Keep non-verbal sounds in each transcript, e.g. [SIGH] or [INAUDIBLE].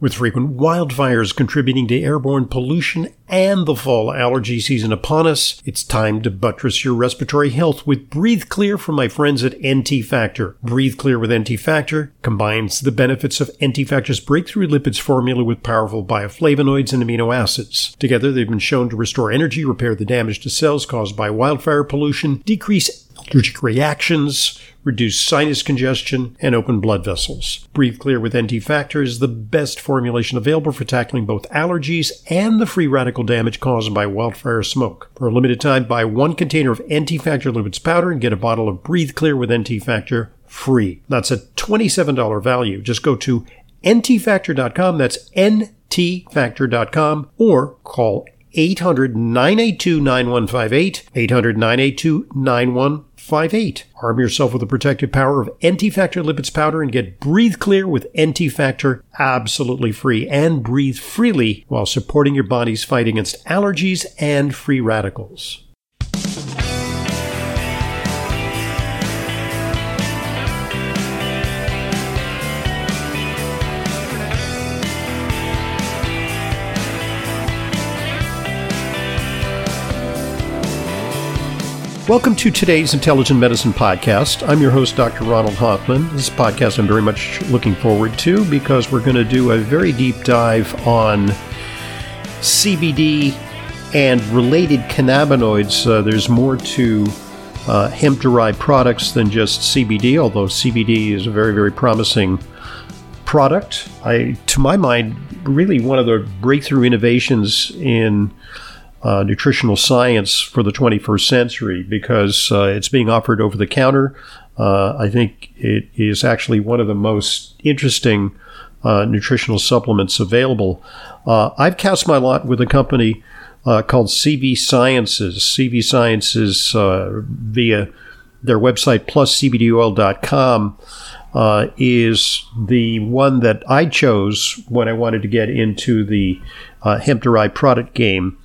With frequent wildfires contributing to airborne pollution and the fall allergy season upon us, it's time to buttress your respiratory health with Breathe Clear from my friends at NT Factor. Breathe Clear with NT Factor combines the benefits of NT Factor's breakthrough lipids formula with powerful bioflavonoids and amino acids. Together, they've been shown to restore energy, repair the damage to cells caused by wildfire pollution, decrease allergic reactions, reduce sinus congestion, and open blood vessels. Breathe Clear with NT Factor is the best formulation available for tackling both allergies and the free radical damage caused by wildfire smoke. For a limited time, buy one container of NT Factor lipids powder and get a bottle of Breathe Clear with NT Factor free. That's a $27 value. Just go to ntfactor.com. That's ntfactor.com or call 800 982 9158. 800 982 9158. Arm yourself with the protective power of NT Factor Lipids Powder and get Breathe Clear with NT Factor absolutely free and breathe freely while supporting your body's fight against allergies and free radicals. Welcome to today's Intelligent Medicine Podcast. I'm your host, Dr. Ronald Hoffman. This podcast I'm very much looking forward to because we're going to do a very deep dive on CBD and related cannabinoids. Uh, there's more to uh, hemp derived products than just CBD, although CBD is a very, very promising product. I, to my mind, really one of the breakthrough innovations in uh, nutritional science for the 21st century because uh, it's being offered over the counter. Uh, I think it is actually one of the most interesting uh, nutritional supplements available. Uh, I've cast my lot with a company uh, called CV Sciences. CV Sciences via their website pluscbdoil.com uh, is the one that I chose when I wanted to get into the uh, hemp derived product game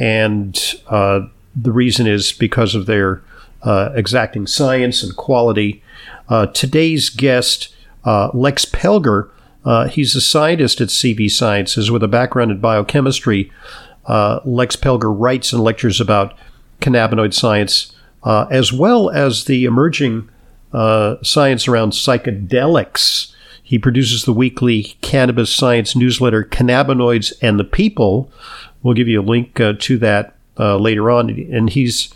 and uh, the reason is because of their uh, exacting science and quality. Uh, today's guest, uh, Lex Pelger, uh, he's a scientist at CV Sciences with a background in biochemistry. Lex Pelger writes and lectures about cannabinoid science, as well as the emerging science around psychedelics. He produces the weekly cannabis science newsletter, Cannabinoids and the People, We'll give you a link uh, to that uh, later on. And he's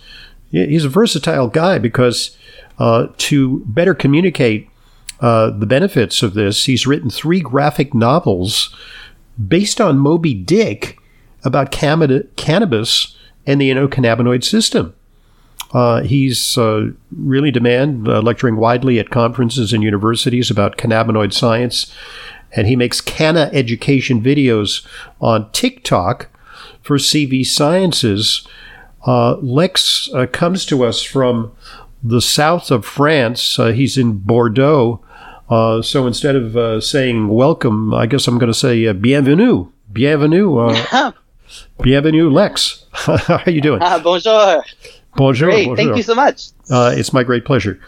he's a versatile guy because uh, to better communicate uh, the benefits of this, he's written three graphic novels based on Moby Dick about cannabis and the endocannabinoid system. Uh, he's uh, really demand uh, lecturing widely at conferences and universities about cannabinoid science, and he makes canna education videos on TikTok for CV Sciences. Uh, Lex uh, comes to us from the south of France. Uh, he's in Bordeaux. Uh, so instead of uh, saying welcome, I guess I'm going to say bienvenue. Bienvenue. [LAUGHS] bienvenue, Lex. [LAUGHS] How are you doing? Ah, bonjour. Bonjour. Great. Bonjour. Thank you so much. it's my great pleasure.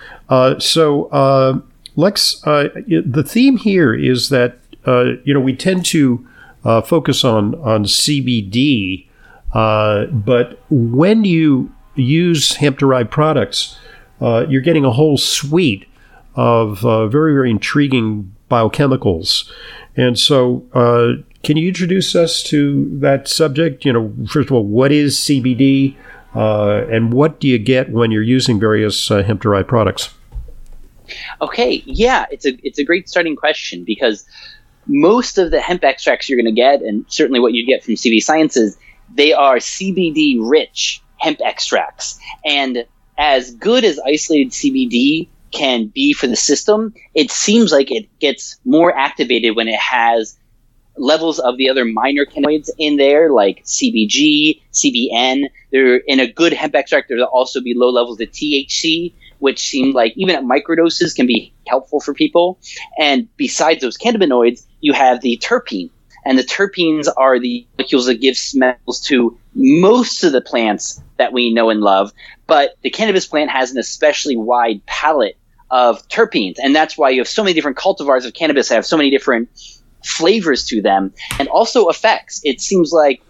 so, Lex, the theme here is that, you know, we tend to uh, focus on on CBD, uh, but when you use hemp derived products, uh, you're getting a whole suite of uh, very very intriguing biochemicals, and so. Uh, can you introduce us to that subject? You know, first of all, what is CBD, uh, Uh, and what do you get when you're using various uh, hemp derived products? Okay, yeah, it's a it's a great starting question because most of the hemp extracts you're going to get, and certainly what you get from CV Sciences, they are CBD rich hemp extracts. And as good as isolated CBD can be for the system, it seems like it gets more activated when it has levels of the other minor cannabinoids in there, like CBG, CBN. They're in a good hemp extract, there'll also be low levels of THC, which seem like even at microdoses can be helpful for people. And besides those cannabinoids, you have the terpene. And the terpenes are the molecules that give smells to most of the plants that we know and love. But the cannabis plant has an especially wide palette of terpenes. And that's why you have so many different cultivars of cannabis that have so many different flavors to them and also effects. It seems like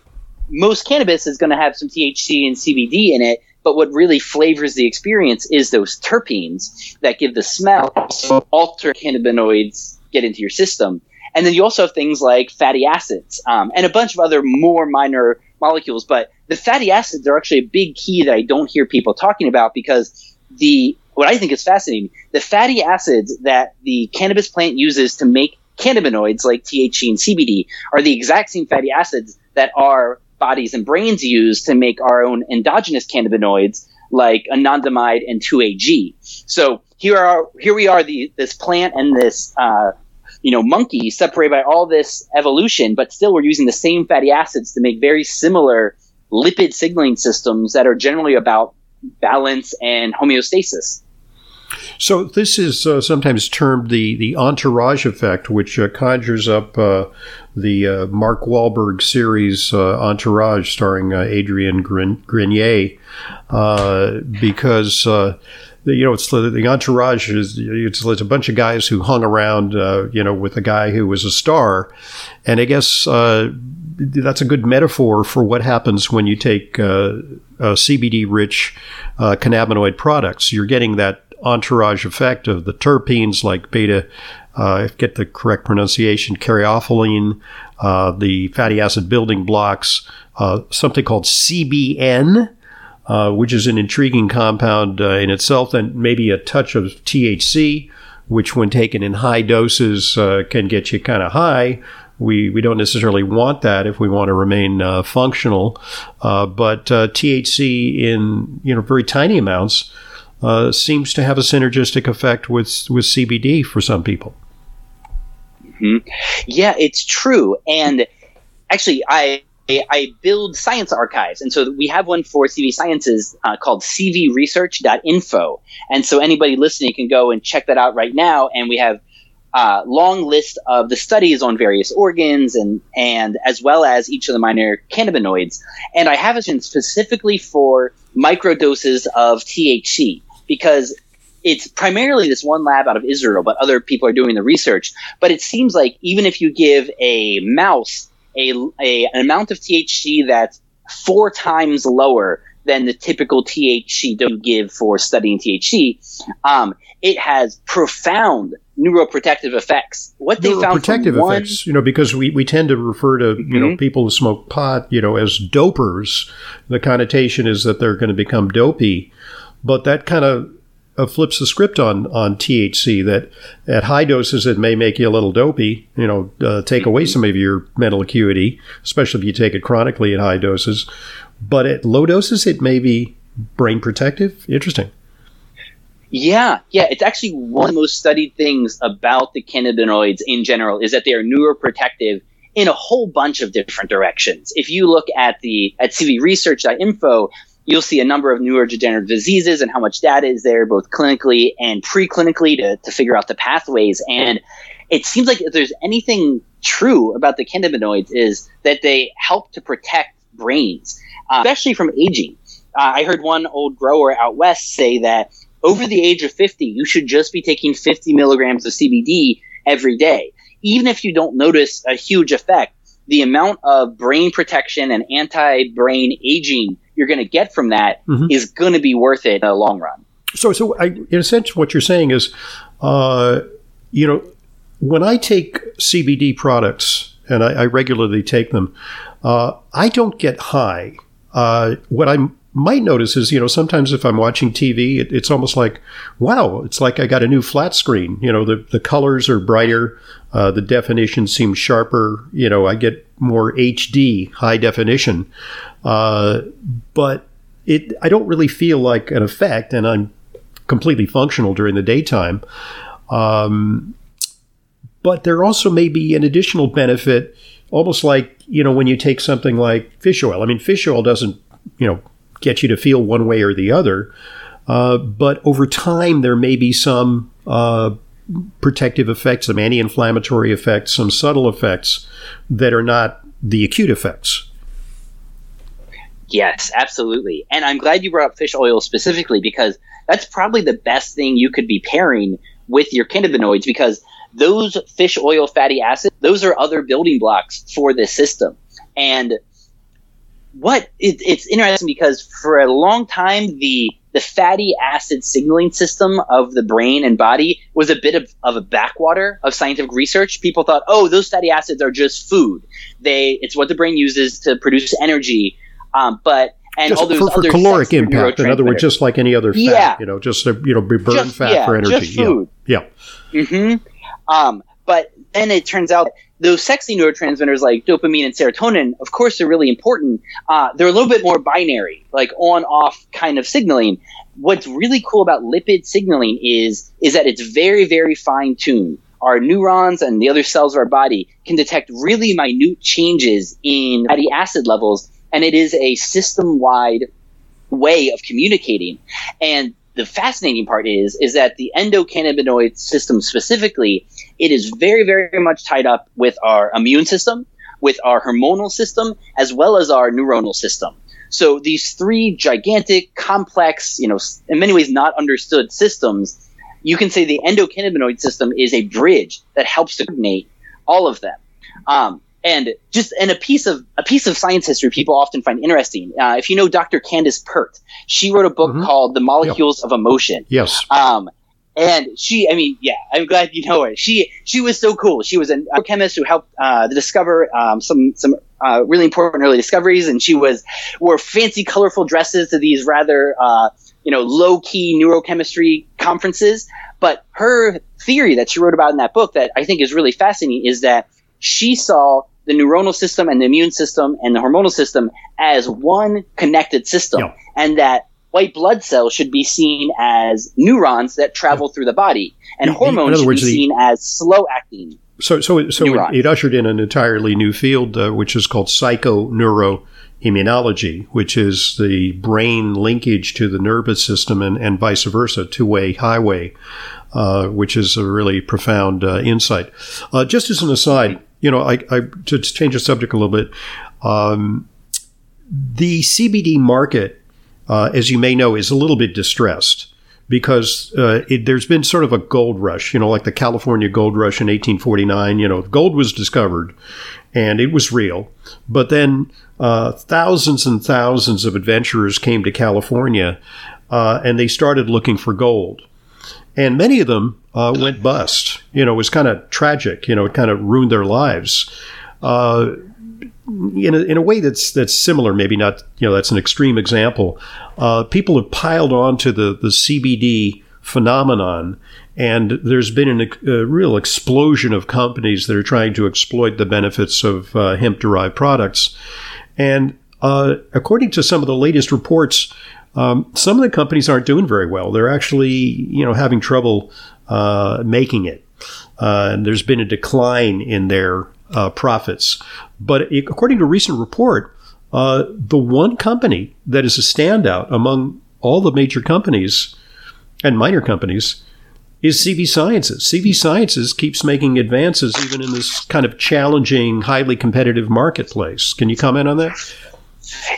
most cannabis is going to have some THC and CBD in it, but what really flavors the experience is those terpenes that give the smell, so alter cannabinoids get into your system. And then you also have things like fatty acids um, and a bunch of other more minor molecules. But the fatty acids are actually a big key that I don't hear people talking about because the what I think is fascinating, the fatty acids that the cannabis plant uses to make cannabinoids like THC and CBD are the exact same fatty acids that our bodies and brains use to make our own endogenous cannabinoids like anandamide and 2AG. So here are here we are the this plant and this uh, you know monkey separated by all this evolution, but still we're using the same fatty acids to make very similar lipid signaling systems that are generally about balance and homeostasis. So this is uh, sometimes termed the the entourage effect, which uh, conjures up uh, the uh, Mark Wahlberg series uh, Entourage, starring uh, Adrian Grenier, because. you know, it's the, the entourage is it's, it's, a bunch of guys who hung around, you know, with a guy who was a star, and I guess that's a good metaphor for what happens when you take CBD rich cannabinoid products. You're getting that entourage effect of the terpenes like beta, uh, get the correct pronunciation, caryophyllene, uh, the fatty acid building blocks, uh, something called CBN, uh, which is an intriguing compound uh, in itself, and maybe a touch of THC, which when taken in high doses uh, can get you kind of high. We, we don't necessarily want that if we want to remain functional, but THC in you know very tiny amounts uh, seems to have a synergistic effect with with CBD for some people. Mm-hmm. Yeah, it's true. And actually, I I build science archives, and so we have one for CV Sciences uh, called cvresearch.info. And so anybody listening can go and check that out right now. And we have a uh, long list of the studies on various organs and and as well as each of the minor cannabinoids. And I have it specifically for microdoses of THC because it's primarily this one lab out of Israel, but other people are doing the research. But it seems like even if you give a mouse a, a an amount of THC that's four times lower than the typical THC you give for studying THC, um, it has profound neuroprotective effects. What they found protective one, effects, you know, because we, we tend to refer to mm-hmm. you know mm-hmm. people who smoke pot, you know, as dopers. The connotation is that they're going to become dopey. But that kind of uh, flips the script on on THC. That at high doses it may make you a little dopey. You know, uh, take away some of your mental acuity, especially if you take it chronically at high doses. But at low doses, it may be brain protective. Interesting. Yeah, yeah. It's actually one of the most studied things about the cannabinoids in general is that they are neuroprotective in a whole bunch of different directions. If you look at the at cvresearch.info, you'll see a number of neurodegenerative diseases and how much data is there, both clinically and preclinically, to, to figure out the pathways. And it seems like if there's anything true about the cannabinoids, is that they help to protect brains, uh, especially from aging. Uh, I heard one old grower out west say that over the age of 50, you should just be taking 50 milligrams of CBD every day. Even if you don't notice a huge effect, the amount of brain protection and anti brain aging you're going to get from that mm-hmm. is going to be worth it in the long run. So, so I, in a sense, what you're saying is, uh, you know, when I take CBD products and I, I regularly take them, uh, I don't get high. Uh, what I might notice is, you know, sometimes if I'm watching TV, it, it's almost like, wow, it's like I got a new flat screen. You know, the, the colors are brighter, uh, the definition seems sharper. You know, I get more HD, high definition. Uh, but it, I don't really feel like an effect, and I'm completely functional during the daytime. Um, but there also may be an additional benefit, almost like you know when you take something like fish oil. I mean, fish oil doesn't you know get you to feel one way or the other, uh, but over time there may be some uh, protective effects, some anti-inflammatory effects, some subtle effects that are not the acute effects. Yes, absolutely. And I'm glad you brought up fish oil specifically because that's probably the best thing you could be pairing with your cannabinoids because those fish oil fatty acids, those are other building blocks for this system. And what it, it's interesting because for a long time, the the fatty acid signaling system of the brain and body was a bit of, of a backwater of scientific research. People thought, oh, those fatty acids are just food. They it's what the brain uses to produce energy. Um, but and just all those for, for other caloric impact. In other words, just like any other fat, Yeah. you know, just you know, be burn Just- fat yeah, for energy. just food. Yeah, yeah. hmm Um, but then it turns out those sexy neurotransmitters like dopamine and serotonin, of course, are really important. Uh, they're a little bit more binary, like on off kind of signaling. What's really cool about lipid signaling is is that it's very very fine tuned. Our neurons and the other cells of our body can detect really minute changes in fatty acid levels, and it is a system wide way of communicating. And the fascinating part is is that the endocannabinoid system specifically, it is very very much tied up with our immune system, with our hormonal system, as well as our neuronal system. So these three gigantic, complex, you know, in many ways not understood systems, you can say the endocannabinoid system is a bridge that helps to coordinate all of them. Um, and just and a piece of a piece of science history people often find interesting. Uh, if you know Dr. Candace Pert, she wrote a book Mhm. called The Molecules of Emotion. Yes. Um, and she, I mean, yeah, I'm glad you know her. She, she was so cool. She was a chemist who helped uh, discover um, some some uh, really important early discoveries, and she was wore fancy, colorful dresses to these rather, uh, you know, low key neurochemistry conferences. But her theory that she wrote about in that book that I think is really fascinating is that she saw the neuronal system and the immune system and the hormonal system as one connected system, Yeah. and that white blood cells should be seen as neurons that travel through the body, and The- the- in hormones other should words, be the- seen as slow acting. So, so, so it, it ushered in an entirely new field, uh, which is called psychoneuroimmunology, which is the brain linkage to the nervous system and, and vice versa, two-way highway, uh, which is a really profound uh, insight. Uh, just as an aside, you know, I, I to change the subject a little bit, um, the CBD market, uh, as you may know, is a little bit distressed because uh, it, there's been sort of a gold rush, you know, like the California gold rush in 1849. You know, gold was discovered and it was real. But then uh, thousands and thousands of adventurers came to California uh, and they started looking for gold. And many of them uh, went bust. You know, it was kind of tragic. You know, it kind of ruined their lives. Uh, in a, in a way that's that's similar, maybe not. You know, that's an extreme example. Uh, people have piled on to the the CBD phenomenon, and there's been an, a real explosion of companies that are trying to exploit the benefits of uh, hemp derived products. And uh, according to some of the latest reports, um, some of the companies aren't doing very well. They're actually, you know, having trouble uh, making it. Uh, there's been a decline in their uh, profits. But according to a recent report, uh, the one company that is a standout among all the major companies and minor companies is CV Sciences. CV Sciences keeps making advances even in this kind of challenging, highly competitive marketplace. Can you comment on that?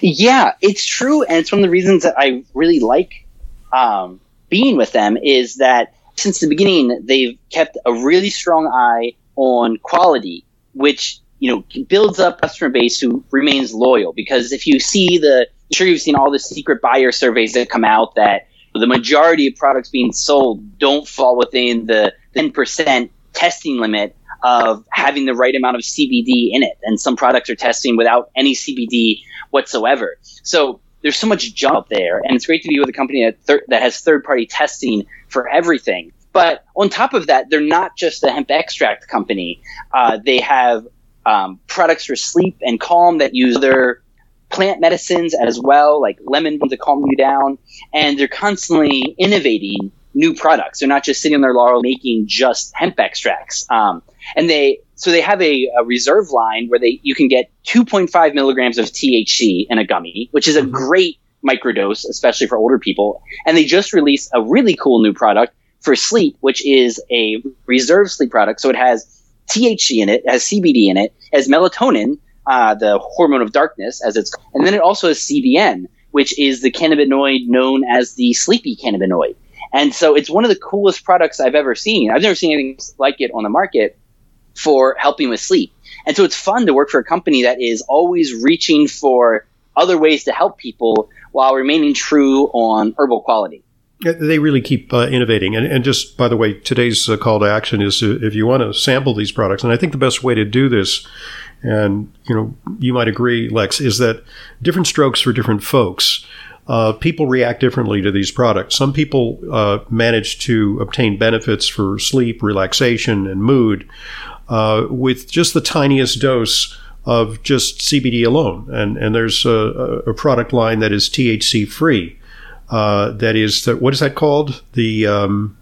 Yeah, it's true, and it's one of the reasons that I really like um, being with them is that since the beginning they've kept a really strong eye on quality, which you know builds up customer base who remains loyal. Because if you see the, I'm sure you've seen all the secret buyer surveys that come out that the majority of products being sold don't fall within the 10% testing limit of having the right amount of CBD in it, and some products are testing without any CBD whatsoever. So there's so much junk there, and it's great to be with a company that, thir- that has third party testing for everything. But on top of that, they're not just a hemp extract company. Uh, they have um, products for sleep and calm that use their plant medicines as well, like lemon to calm you down. And they're constantly innovating new products. They're not just sitting on their laurel making just hemp extracts. Um, and they so they have a, a reserve line where they you can get 2.5 milligrams of THC in a gummy, which is a great microdose, especially for older people. And they just released a really cool new product for sleep, which is a reserve sleep product. So it has THC in it, it has CBD in it, it has melatonin, uh, the hormone of darkness, as it's, called. and then it also has CBN, which is the cannabinoid known as the sleepy cannabinoid. And so it's one of the coolest products I've ever seen. I've never seen anything like it on the market for helping with sleep. And so it's fun to work for a company that is always reaching for other ways to help people while remaining true on herbal quality. They really keep uh, innovating. And, and, just by the way, today's uh, call to action is if you want to sample these products, and I think the best way to do this, and you know, you might agree, Lex, is that different strokes for different folks. Uh, people react differently to these products. Some people uh, manage to obtain benefits for sleep, relaxation, and mood uh, with just the tiniest dose of just CBD alone. And, and there's a, a product line that is THC free. Uh, that is the, what is that called? The um,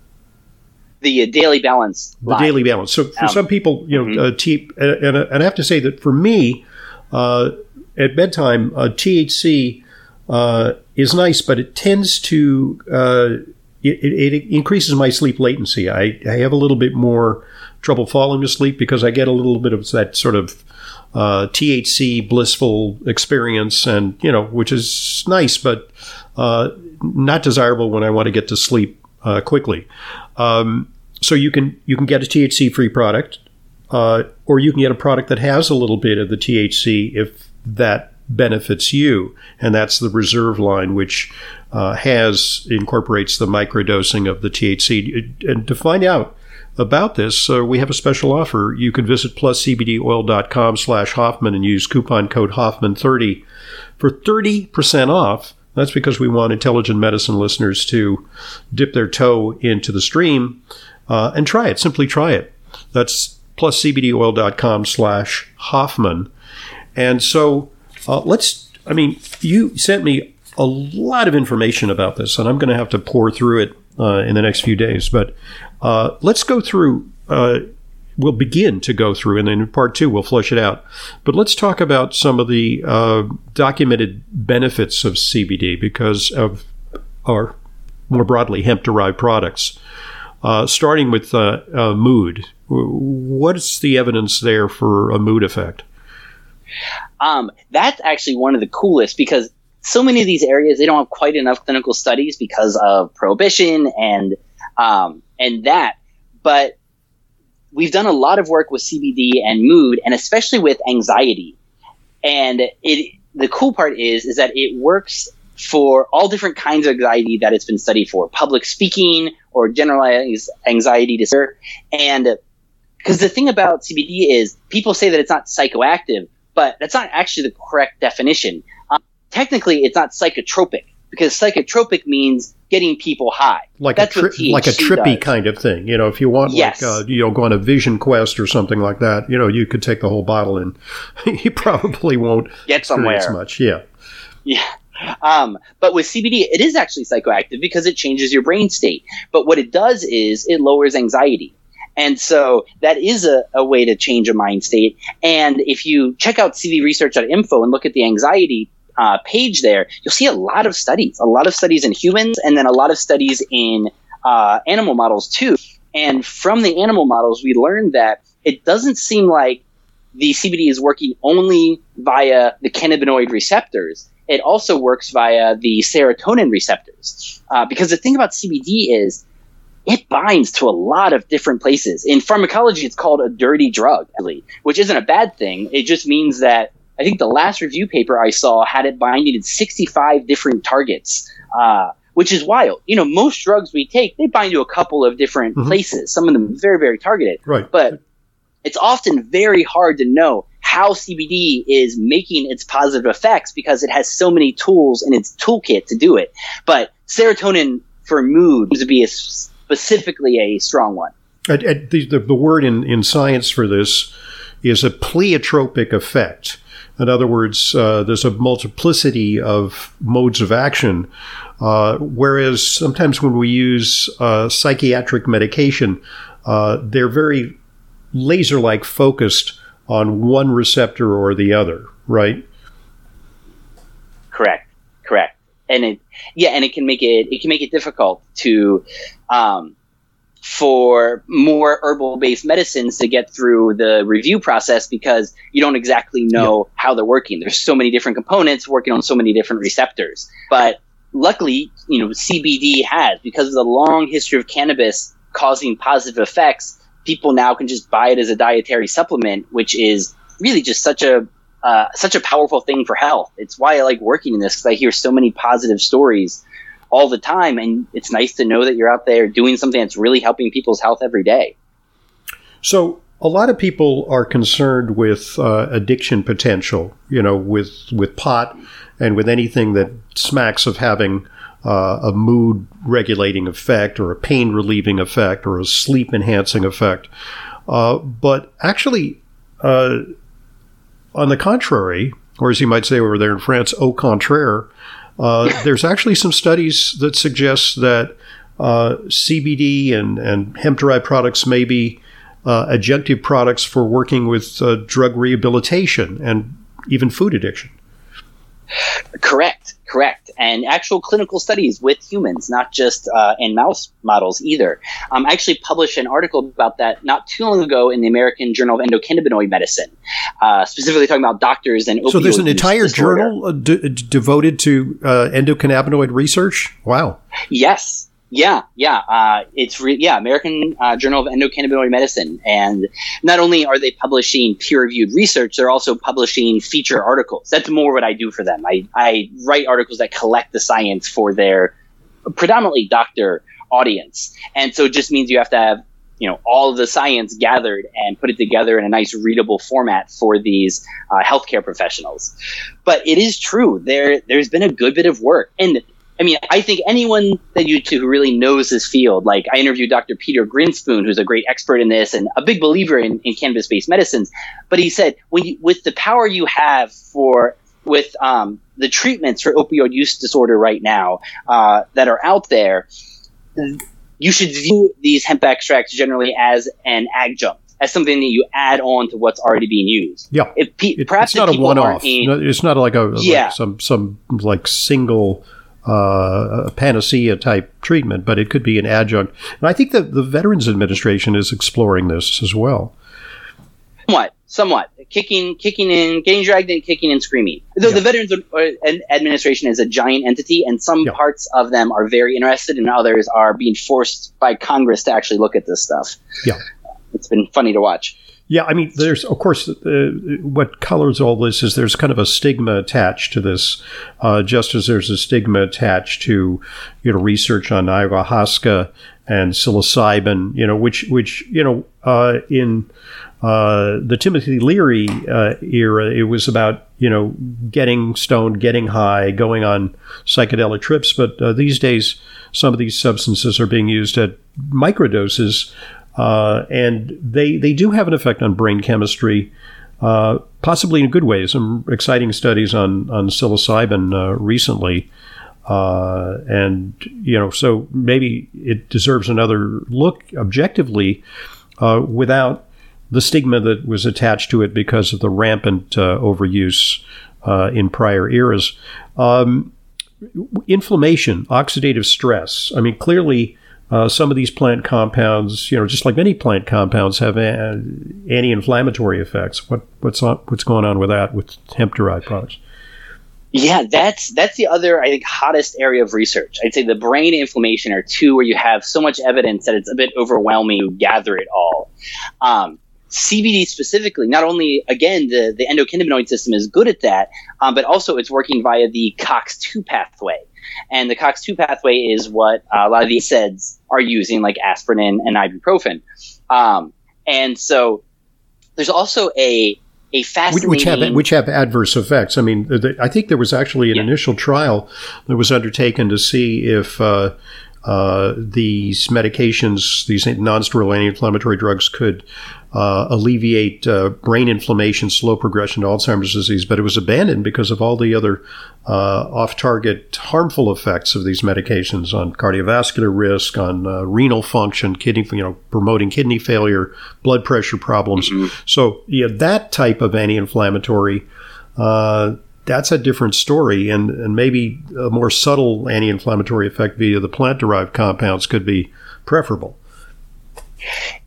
the uh, daily balance. The daily balance. So for um, some people, you know, mm-hmm. uh, T, and, and, I have to say that for me, uh, at bedtime, uh, THC uh, is nice, but it tends to it, it, it, increases my sleep latency. I, I have a little bit more trouble falling to sleep because I get a little bit of that sort of uh, THC blissful experience, and you know, which is nice, but uh, not desirable when I want to get to sleep uh, quickly. Um, so you can you can get a THC free product, uh, or you can get a product that has a little bit of the THC if that benefits you, and that's the reserve line, which uh, has incorporates the microdosing of the THC. And to find out about this, uh, we have a special offer. You can visit pluscbdoil.com slash Hoffman and use coupon code Hoffman30 for 30% off. That's because we want intelligent medicine listeners to dip their toe into the stream uh, and try it. Simply try it. That's pluscbdoil.com slash Hoffman. And so uh, let's, I mean, you sent me a lot of information about this, and I'm going to have to pour through it uh, in the next few days. But uh, let's go through. Uh, we'll begin to go through, and then in part two we'll flush it out. But let's talk about some of the uh, documented benefits of CBD because of, or more broadly, hemp-derived products. Uh, starting with uh, mood, what's the evidence there for a mood effect? Um, that's actually one of the coolest because so many of these areas they don't have quite enough clinical studies because of prohibition and um, and that. But we've done a lot of work with CBD and mood, and especially with anxiety. And it the cool part is is that it works for all different kinds of anxiety that it's been studied for public speaking or generalized anxiety disorder and because the thing about CBD is people say that it's not psychoactive, but that's not actually the correct definition. Um, technically, it's not psychotropic because psychotropic means getting people high. Like that's a tri- like a trippy does. kind of thing. You know, if you want yes. like uh, you know go on a vision quest or something like that, you know, you could take the whole bottle and [LAUGHS] you probably won't get somewhere much. Yeah. Yeah. Um, but with CBD, it is actually psychoactive because it changes your brain state. But what it does is it lowers anxiety. And so that is a, a way to change a mind state. And if you check out cvresearch.info and look at the anxiety uh, page there, you'll see a lot of studies, a lot of studies in humans, and then a lot of studies in uh, animal models too. And from the animal models, we learned that it doesn't seem like the CBD is working only via the cannabinoid receptors. It also works via the serotonin receptors. Uh, because the thing about CBD is it binds to a lot of different places. In pharmacology, it's called a dirty drug, which isn't a bad thing. It just means that I think the last review paper I saw had it binding to 65 different targets, uh, which is wild. You know, most drugs we take, they bind to a couple of different mm-hmm. places, some of them very, very targeted. Right. But it's often very hard to know how CBD is making its positive effects because it has so many tools in its toolkit to do it. But serotonin for mood seems to be a specifically a strong one. the, the, the word in, in science for this is a pleiotropic effect. In other words, uh, there's a multiplicity of modes of action. Uh, whereas sometimes when we use uh, psychiatric medication, uh, they're very laser like focused on one receptor or the other, right? Correct. Correct and it yeah and it can make it it can make it difficult to um, for more herbal based medicines to get through the review process because you don't exactly know yeah. how they're working there's so many different components working on so many different receptors but luckily, you know, CBD has because of the long history of cannabis causing positive effects. People now can just buy it as a dietary supplement, which is really just such a uh, such a powerful thing for health. It's why I like working in this because I hear so many positive stories all the time, and it's nice to know that you're out there doing something that's really helping people's health every day. So, a lot of people are concerned with uh, addiction potential. You know, with with pot and with anything that smacks of having uh, a mood regulating effect or a pain relieving effect or a sleep enhancing effect. Uh, but actually, uh, on the contrary, or as you might say over there in France, au contraire, uh, there's actually some studies that suggest that uh, CBD and, and hemp derived products may be uh, adjunctive products for working with uh, drug rehabilitation and even food addiction. Correct, correct. And actual clinical studies with humans, not just uh, in mouse models either. Um, I actually published an article about that not too long ago in the American Journal of Endocannabinoid Medicine, uh, specifically talking about doctors and So there's an entire journal uh, d- devoted to uh, endocannabinoid research? Wow. Yes, yeah, yeah, uh, it's re- yeah American uh, Journal of Endocannabinoid Medicine, and not only are they publishing peer-reviewed research, they're also publishing feature articles. That's more what I do for them. I I write articles that collect the science for their predominantly doctor audience, and so it just means you have to have you know all the science gathered and put it together in a nice readable format for these uh, healthcare professionals. But it is true there there's been a good bit of work and I mean, I think anyone that you two who really knows this field, like I interviewed Dr. Peter Grinspoon, who's a great expert in this and a big believer in, in cannabis-based medicines. But he said, when you, with the power you have for with um, the treatments for opioid use disorder right now uh, that are out there, you should view these hemp extracts generally as an adjunct as something that you add on to what's already being used. Yeah, if pe- it, perhaps it's not a one-off. it's not like a yeah. Like some some like single uh, a panacea type treatment, but it could be an adjunct. And I think that the Veterans Administration is exploring this as well. Somewhat, somewhat kicking, kicking in, getting dragged in, kicking and screaming. Though yeah. the Veterans Administration is a giant entity, and some yeah. parts of them are very interested, and others are being forced by Congress to actually look at this stuff. Yeah, it's been funny to watch. Yeah, I mean, there's of course uh, what colors all this is there's kind of a stigma attached to this, uh, just as there's a stigma attached to you know research on ayahuasca and psilocybin, you know, which which you know uh, in uh, the Timothy Leary uh, era, it was about you know getting stoned, getting high, going on psychedelic trips. But uh, these days, some of these substances are being used at microdoses uh, and they, they do have an effect on brain chemistry, uh, possibly in a good ways. Some exciting studies on, on psilocybin uh, recently. Uh, and, you know, so maybe it deserves another look objectively uh, without the stigma that was attached to it because of the rampant uh, overuse in prior eras. Um, inflammation, oxidative stress. I mean, clearly, uh, some of these plant compounds, you know, just like many plant compounds, have anti-inflammatory effects. What what's on, what's going on with that with hemp-derived products? Yeah, that's that's the other I think hottest area of research. I'd say the brain inflammation are two where you have so much evidence that it's a bit overwhelming to gather it all. Um, CBD specifically, not only again the the endocannabinoid system is good at that, um, but also it's working via the COX2 pathway. And the COX2 pathway is what a lot of these NSAIDs are using, like aspirin and, and ibuprofen. Um, and so there's also a a fascinating which have which have adverse effects. I mean, the, I think there was actually an yeah. initial trial that was undertaken to see if uh, uh, these medications, these non-steroidal anti-inflammatory drugs, could uh, alleviate uh, brain inflammation, slow progression to Alzheimer's disease, but it was abandoned because of all the other uh, off-target harmful effects of these medications on cardiovascular risk, on uh, renal function, kidney, you know, promoting kidney failure, blood pressure problems. Mm-hmm. So, yeah, that type of anti-inflammatory. Uh, that's a different story, and, and maybe a more subtle anti-inflammatory effect via the plant-derived compounds could be preferable.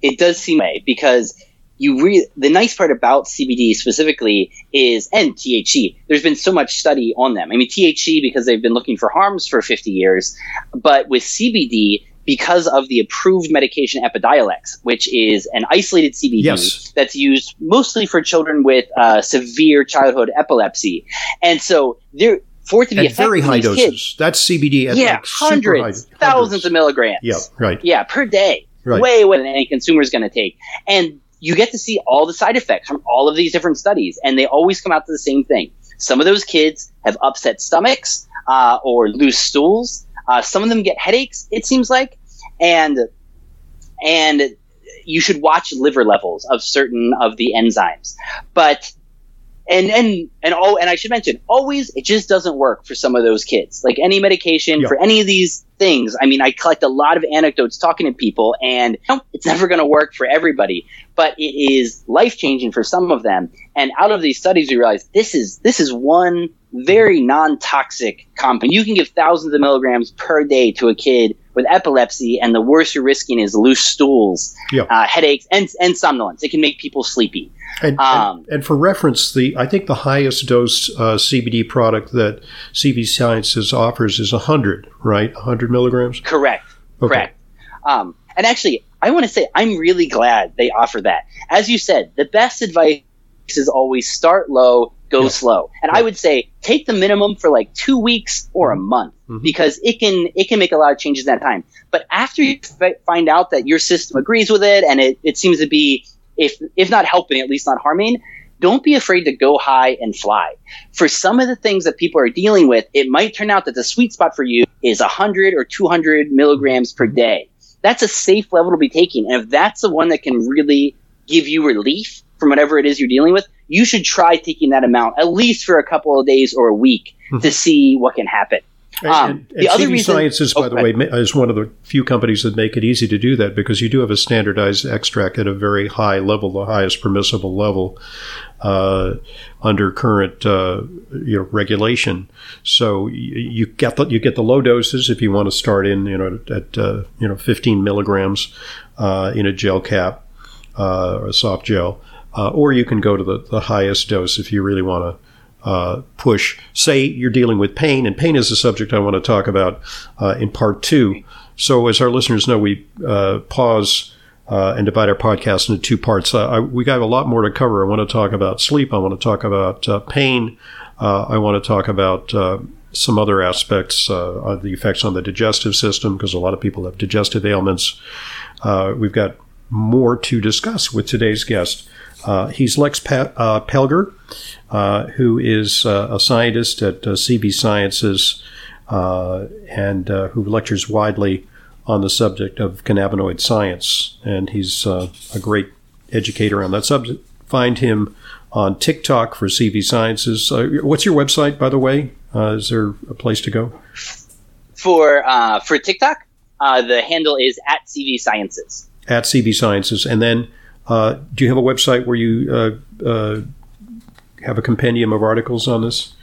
It does seem way because you re- the nice part about CBD specifically is and THC. There's been so much study on them. I mean THC because they've been looking for harms for 50 years, but with CBD because of the approved medication Epidiolex, which is an isolated CBD Yes. that's used mostly for children with uh, severe childhood epilepsy, and so there for it to be At very high doses. kids, That's CBD at yeah, like hundreds, high, thousands of milligrams. Yeah, right. Yeah, per day. Right. Way than any consumer is going to take. And you get to see all the side effects from all of these different studies, and they always come out to the same thing. Some of those kids have upset stomachs uh, or loose stools. Uh, some of them get headaches, it seems like. And and you should watch liver levels of certain of the enzymes. But and and and oh and I should mention always it just doesn't work for some of those kids. Like any medication Yeah. for any of these things. I mean, I collect a lot of anecdotes talking to people, and you know, it's never going to work for everybody, but it is life changing for some of them. And out of these studies, we realize this is this is one very non toxic compound. You can give thousands of milligrams per day to a kid with epilepsy, and the worst you're risking is loose stools, uh, headaches, and and somnolence. It can make people sleepy. And, Um, and, and for reference, the I think the highest dose uh, CBD product that CV Sciences offers is 100, right? 100 milligrams? Correct. Okay. Correct. Um, and actually, I want to say I'm really glad they offer that. As you said, the best advice is always start low, go Yeah. slow. And Yeah. I would say take the minimum for like two weeks or a month Mhm. because it can it can make a lot of changes in that time. But after you f- find out that your system agrees with it and it, it seems to be if if not helping, at least not harming. Don't be afraid to go high and fly. For some of the things that people are dealing with, it might turn out that the sweet spot for you is 100 or 200 milligrams per day. That's a safe level to be taking. And if that's the one that can really give you relief from whatever it is you're dealing with, you should try taking that amount at least for a couple of days or a week to see what can happen. Um, and, the and other CV reason- Sciences, oh, by the way, is one of the few companies that make it easy to do that because you do have a standardized extract at a very high level, the highest permissible level uh, under current uh, you know regulation. So you, you get the, you get the low doses if you want to start in you know at uh, you know 15 milligrams uh, in a gel cap uh, or a soft gel, uh, or you can go to the, the highest dose if you really want to uh, push. Say you're dealing with pain, and pain is a subject I want to talk about uh, in part two. So, as our listeners know, we uh, pause uh, and divide our podcast into two parts. Uh, I, we got a lot more to cover. I want to talk about sleep. I want to talk about uh, pain. I want to talk about some other aspects of the effects on the digestive system because a lot of people have digestive ailments. We've got more to discuss with today's guest. Uh, he's Lex pa- uh, Pelger, uh, who is uh, a scientist at uh, CV Sciences uh, and uh, who lectures widely on the subject of cannabinoid science. And he's uh, a great educator on that subject. Find him on TikTok for CV Sciences. Uh, what's your website, by the way? Uh, is there a place to go? For uh, for TikTok, uh, the handle is at CV Sciences. At CV Sciences. And then uh, do you have a website where you uh, uh, have a compendium of articles on this?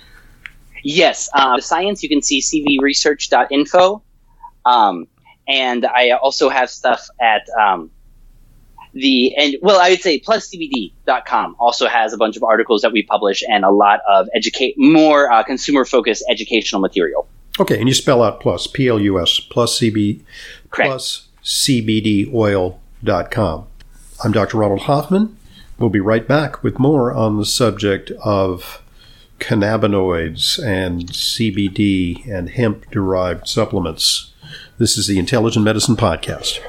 Yes, uh, the science you can see cvresearch.info, um, and I also have stuff at um, the and well, I would say pluscbd.com also has a bunch of articles that we publish and a lot of educate more uh, consumer focused educational material. Okay, and you spell out plus, P L U S, plus CB, Correct. plus CBDoil.com. I'm Dr. Ronald Hoffman. We'll be right back with more on the subject of cannabinoids and CBD and hemp derived supplements. This is the Intelligent Medicine Podcast.